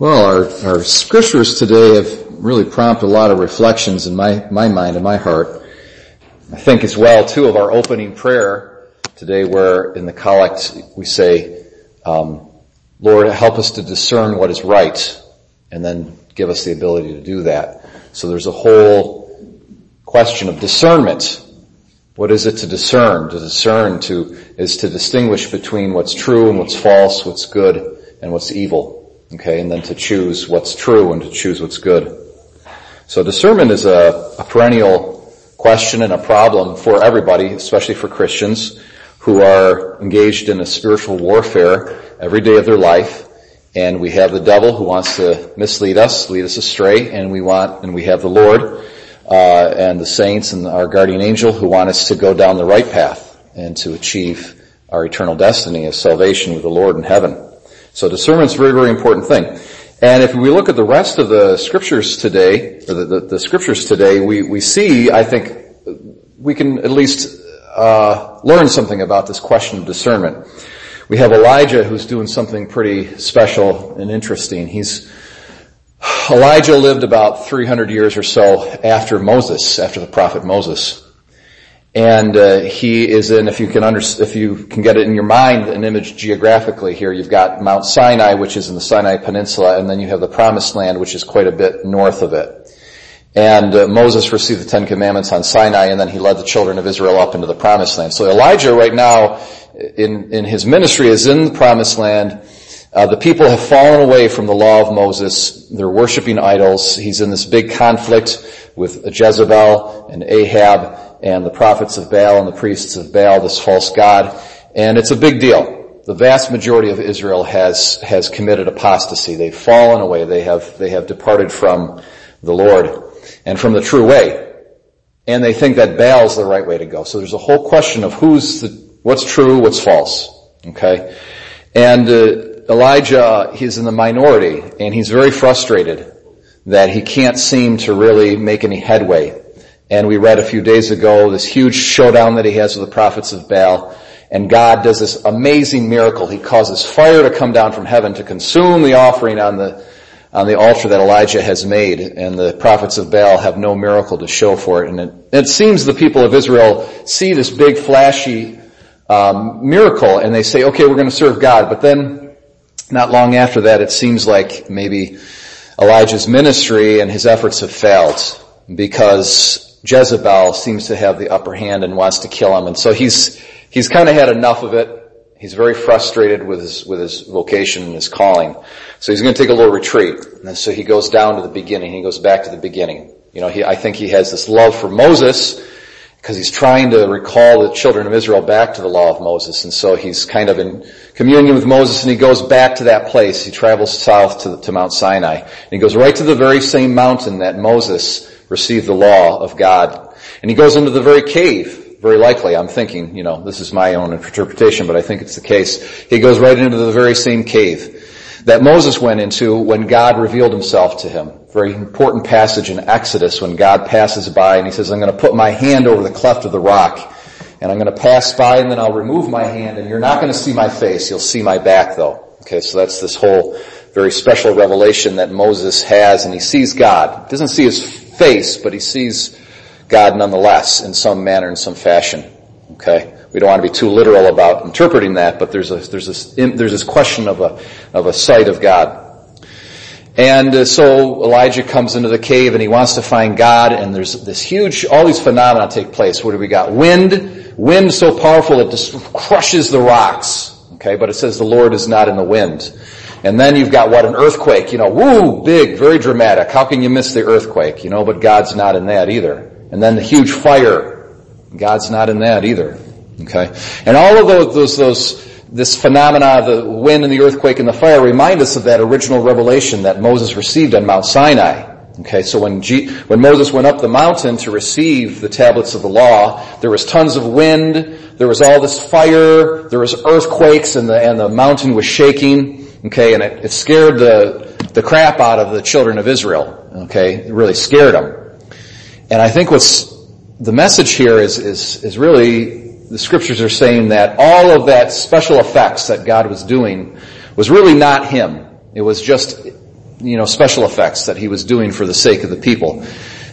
Well, our, our scriptures today have really prompted a lot of reflections in my, my mind and my heart. I think as well too of our opening prayer today where in the collect we say, um, Lord, help us to discern what is right and then give us the ability to do that. So there's a whole question of discernment. What is it to discern? To discern to, is to distinguish between what's true and what's false, what's good and what's evil. Okay, and then to choose what's true and to choose what's good. So discernment is a, a perennial question and a problem for everybody, especially for Christians who are engaged in a spiritual warfare every day of their life. And we have the devil who wants to mislead us, lead us astray, and we want, and we have the Lord, uh, and the saints and our guardian angel who want us to go down the right path and to achieve our eternal destiny of salvation with the Lord in heaven. So discernment's a very, very important thing. And if we look at the rest of the scriptures today, or the, the, the scriptures today, we, we see, I think, we can at least uh, learn something about this question of discernment. We have Elijah who's doing something pretty special and interesting. He's Elijah lived about 300 years or so after Moses, after the prophet Moses and uh, he is in if you can under, if you can get it in your mind an image geographically here. You've got Mount Sinai which is in the Sinai Peninsula and then you have the promised land which is quite a bit north of it. And uh, Moses received the 10 commandments on Sinai and then he led the children of Israel up into the promised land. So Elijah right now in in his ministry is in the promised land. Uh, the people have fallen away from the law of Moses. They're worshiping idols. He's in this big conflict with Jezebel and Ahab and the prophets of Baal and the priests of Baal, this false god. And it's a big deal. The vast majority of Israel has, has committed apostasy. They've fallen away. They have, they have departed from the Lord and from the true way. And they think that Baal's the right way to go. So there's a whole question of who's the, what's true, what's false. Okay? And uh, Elijah, he's in the minority and he's very frustrated that he can't seem to really make any headway and we read a few days ago this huge showdown that he has with the prophets of Baal. And God does this amazing miracle. He causes fire to come down from heaven to consume the offering on the, on the altar that Elijah has made. And the prophets of Baal have no miracle to show for it. And it, it seems the people of Israel see this big flashy um, miracle and they say, okay, we're going to serve God. But then not long after that, it seems like maybe Elijah's ministry and his efforts have failed because Jezebel seems to have the upper hand and wants to kill him. And so he's, he's kind of had enough of it. He's very frustrated with his, with his vocation and his calling. So he's going to take a little retreat. And so he goes down to the beginning. He goes back to the beginning. You know, he, I think he has this love for Moses because he's trying to recall the children of Israel back to the law of Moses. And so he's kind of in communion with Moses and he goes back to that place. He travels south to, to Mount Sinai. And he goes right to the very same mountain that Moses received the law of God. And he goes into the very cave, very likely, I'm thinking, you know, this is my own interpretation, but I think it's the case. He goes right into the very same cave that Moses went into when God revealed himself to him. Very important passage in Exodus when God passes by and he says, I'm going to put my hand over the cleft of the rock and I'm going to pass by and then I'll remove my hand and you're not going to see my face. You'll see my back though. Okay, so that's this whole very special revelation that Moses has and he sees God. He doesn't see his face, but he sees God nonetheless in some manner, in some fashion. Okay? We don't want to be too literal about interpreting that, but there's a, there's this, there's this question of a, of a sight of God. And uh, so Elijah comes into the cave and he wants to find God and there's this huge, all these phenomena take place. What do we got? Wind, wind so powerful it just crushes the rocks. Okay, but it says the Lord is not in the wind. And then you've got what an earthquake, you know, woo, big, very dramatic. How can you miss the earthquake, you know, but God's not in that either. And then the huge fire, God's not in that either. Okay? And all of those, those, those, this phenomena, the wind and the earthquake and the fire remind us of that original revelation that Moses received on Mount Sinai. Okay, so when, G, when Moses went up the mountain to receive the tablets of the law, there was tons of wind, there was all this fire, there was earthquakes and the, and the mountain was shaking. Okay, and it, it scared the, the crap out of the children of Israel. Okay, it really scared them. And I think what's, the message here is, is, is really, the scriptures are saying that all of that special effects that God was doing was really not Him. It was just you know, special effects that he was doing for the sake of the people.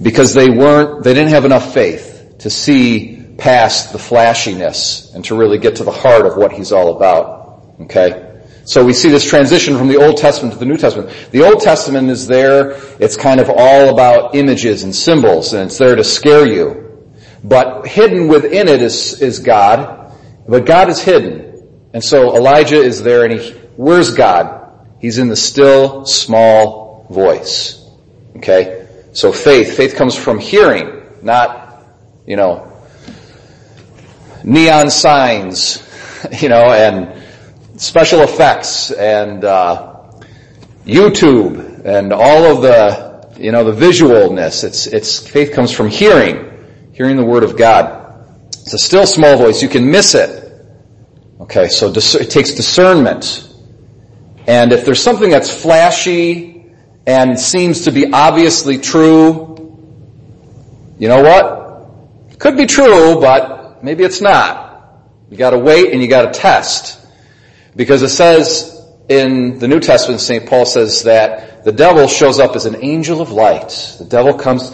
Because they weren't, they didn't have enough faith to see past the flashiness and to really get to the heart of what he's all about. Okay? So we see this transition from the Old Testament to the New Testament. The Old Testament is there, it's kind of all about images and symbols, and it's there to scare you. But hidden within it is, is God, but God is hidden. And so Elijah is there and he, where's God? He's in the still, small voice. Okay? So faith, faith comes from hearing, not, you know, neon signs, you know, and special effects and uh, YouTube and all of the, you know, the visualness. It's, it's, faith comes from hearing, hearing the word of God. It's a still small voice. You can miss it. Okay, so it takes discernment. And if there's something that's flashy and seems to be obviously true, you know what? Could be true, but maybe it's not. You gotta wait and you gotta test. Because it says in the New Testament, St. Paul says that the devil shows up as an angel of light. The devil comes,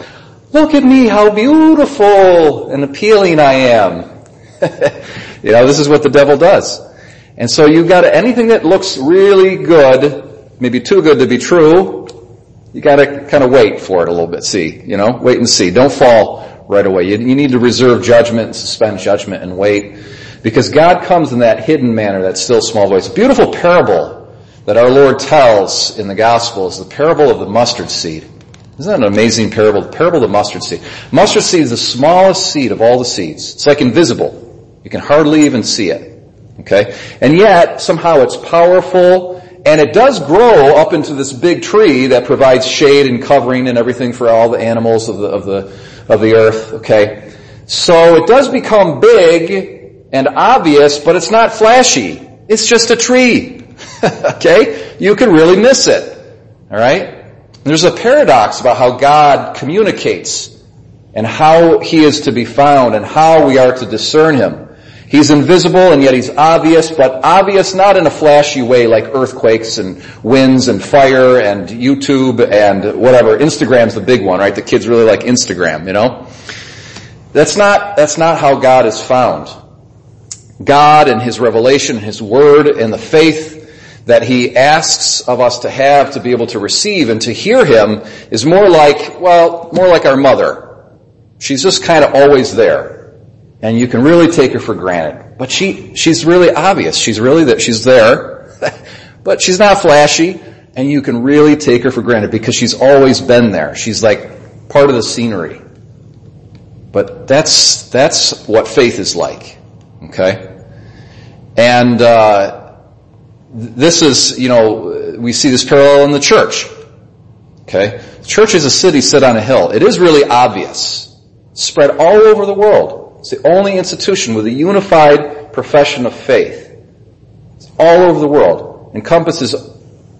look at me, how beautiful and appealing I am. you know, this is what the devil does. And so you've got to, anything that looks really good, maybe too good to be true, you gotta kind of wait for it a little bit, see, you know, wait and see. Don't fall right away. You, you need to reserve judgment suspend judgment and wait. Because God comes in that hidden manner, that still small voice. Beautiful parable that our Lord tells in the gospel is the parable of the mustard seed. Isn't that an amazing parable? The parable of the mustard seed. Mustard seed is the smallest seed of all the seeds. It's like invisible. You can hardly even see it. Okay? And yet, somehow it's powerful, and it does grow up into this big tree that provides shade and covering and everything for all the animals of the, of the, of the earth. Okay? So it does become big and obvious, but it's not flashy. It's just a tree. okay? You can really miss it. Alright? There's a paradox about how God communicates and how He is to be found and how we are to discern Him. He's invisible and yet He's obvious, but obvious not in a flashy way like earthquakes and winds and fire and YouTube and whatever. Instagram's the big one, right? The kids really like Instagram, you know? That's not, that's not how God is found. God and His revelation, His Word, and the faith that he asks of us to have to be able to receive and to hear him is more like, well, more like our mother. She's just kind of always there. And you can really take her for granted. But she, she's really obvious. She's really that she's there. but she's not flashy and you can really take her for granted because she's always been there. She's like part of the scenery. But that's, that's what faith is like. Okay? And, uh, this is, you know, we see this parallel in the church. Okay? The church is a city set on a hill. It is really obvious. Spread all over the world. It's the only institution with a unified profession of faith. It's all over the world. Encompasses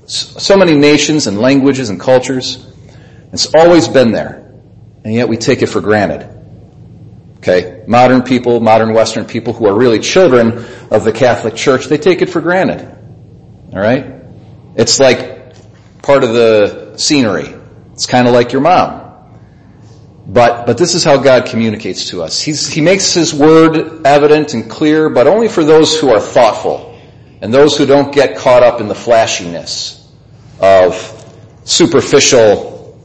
so many nations and languages and cultures. It's always been there. And yet we take it for granted. Okay? Modern people, modern Western people who are really children of the Catholic Church, they take it for granted. Alright? It's like part of the scenery. It's kind of like your mom. But, but this is how God communicates to us. He's, he makes His word evident and clear, but only for those who are thoughtful and those who don't get caught up in the flashiness of superficial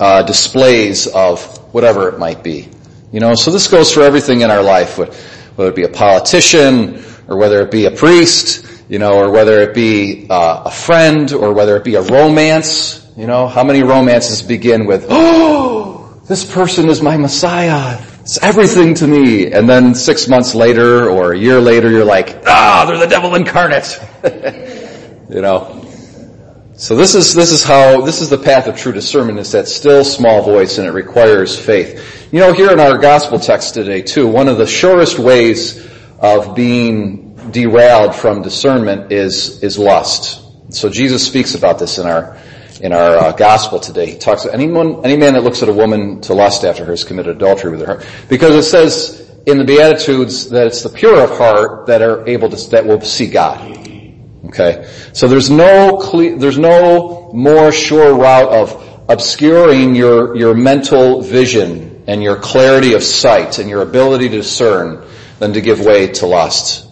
uh, displays of whatever it might be. You know, so this goes for everything in our life, whether it be a politician or whether it be a priest you know, or whether it be uh, a friend, or whether it be a romance. You know, how many romances begin with, "Oh, this person is my Messiah. It's everything to me," and then six months later or a year later, you're like, "Ah, they're the devil incarnate." you know. So this is this is how this is the path of true discernment. Is that still small voice, and it requires faith. You know, here in our gospel text today, too, one of the surest ways of being derailed from discernment is, is lust. So Jesus speaks about this in our, in our uh, gospel today. He talks about anyone, any man that looks at a woman to lust after her has committed adultery with her. Because it says in the Beatitudes that it's the pure of heart that are able to, that will see God. Okay? So there's no cle- there's no more sure route of obscuring your, your mental vision and your clarity of sight and your ability to discern than to give way to lust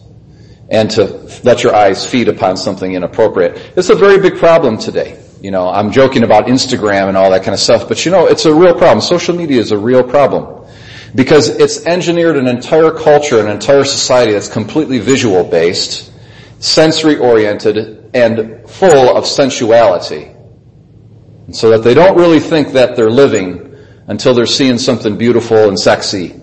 and to let your eyes feed upon something inappropriate. It's a very big problem today. You know, I'm joking about Instagram and all that kind of stuff, but you know, it's a real problem. Social media is a real problem because it's engineered an entire culture, an entire society that's completely visual based, sensory oriented, and full of sensuality. So that they don't really think that they're living until they're seeing something beautiful and sexy.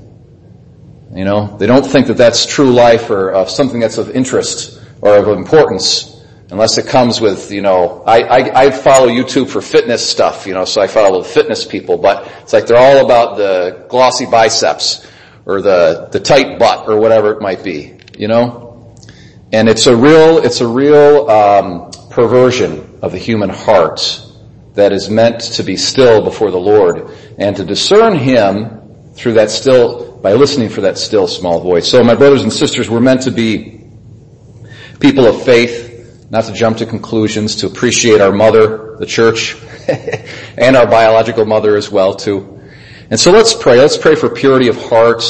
You know, they don't think that that's true life or of something that's of interest or of importance unless it comes with, you know, I, I, I, follow YouTube for fitness stuff, you know, so I follow the fitness people, but it's like they're all about the glossy biceps or the, the tight butt or whatever it might be, you know? And it's a real, it's a real, um, perversion of the human heart that is meant to be still before the Lord and to discern Him through that still, by listening for that still small voice. So my brothers and sisters, we're meant to be people of faith, not to jump to conclusions, to appreciate our mother, the church, and our biological mother as well too. And so let's pray. Let's pray for purity of heart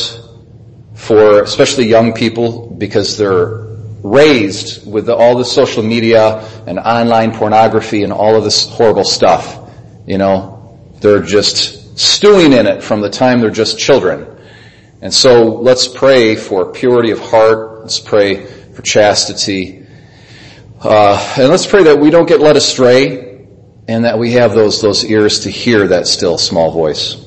for especially young people because they're raised with the, all the social media and online pornography and all of this horrible stuff. You know, they're just stewing in it from the time they're just children. And so let's pray for purity of heart. Let's pray for chastity. Uh, and let's pray that we don't get led astray and that we have those, those ears to hear that still small voice.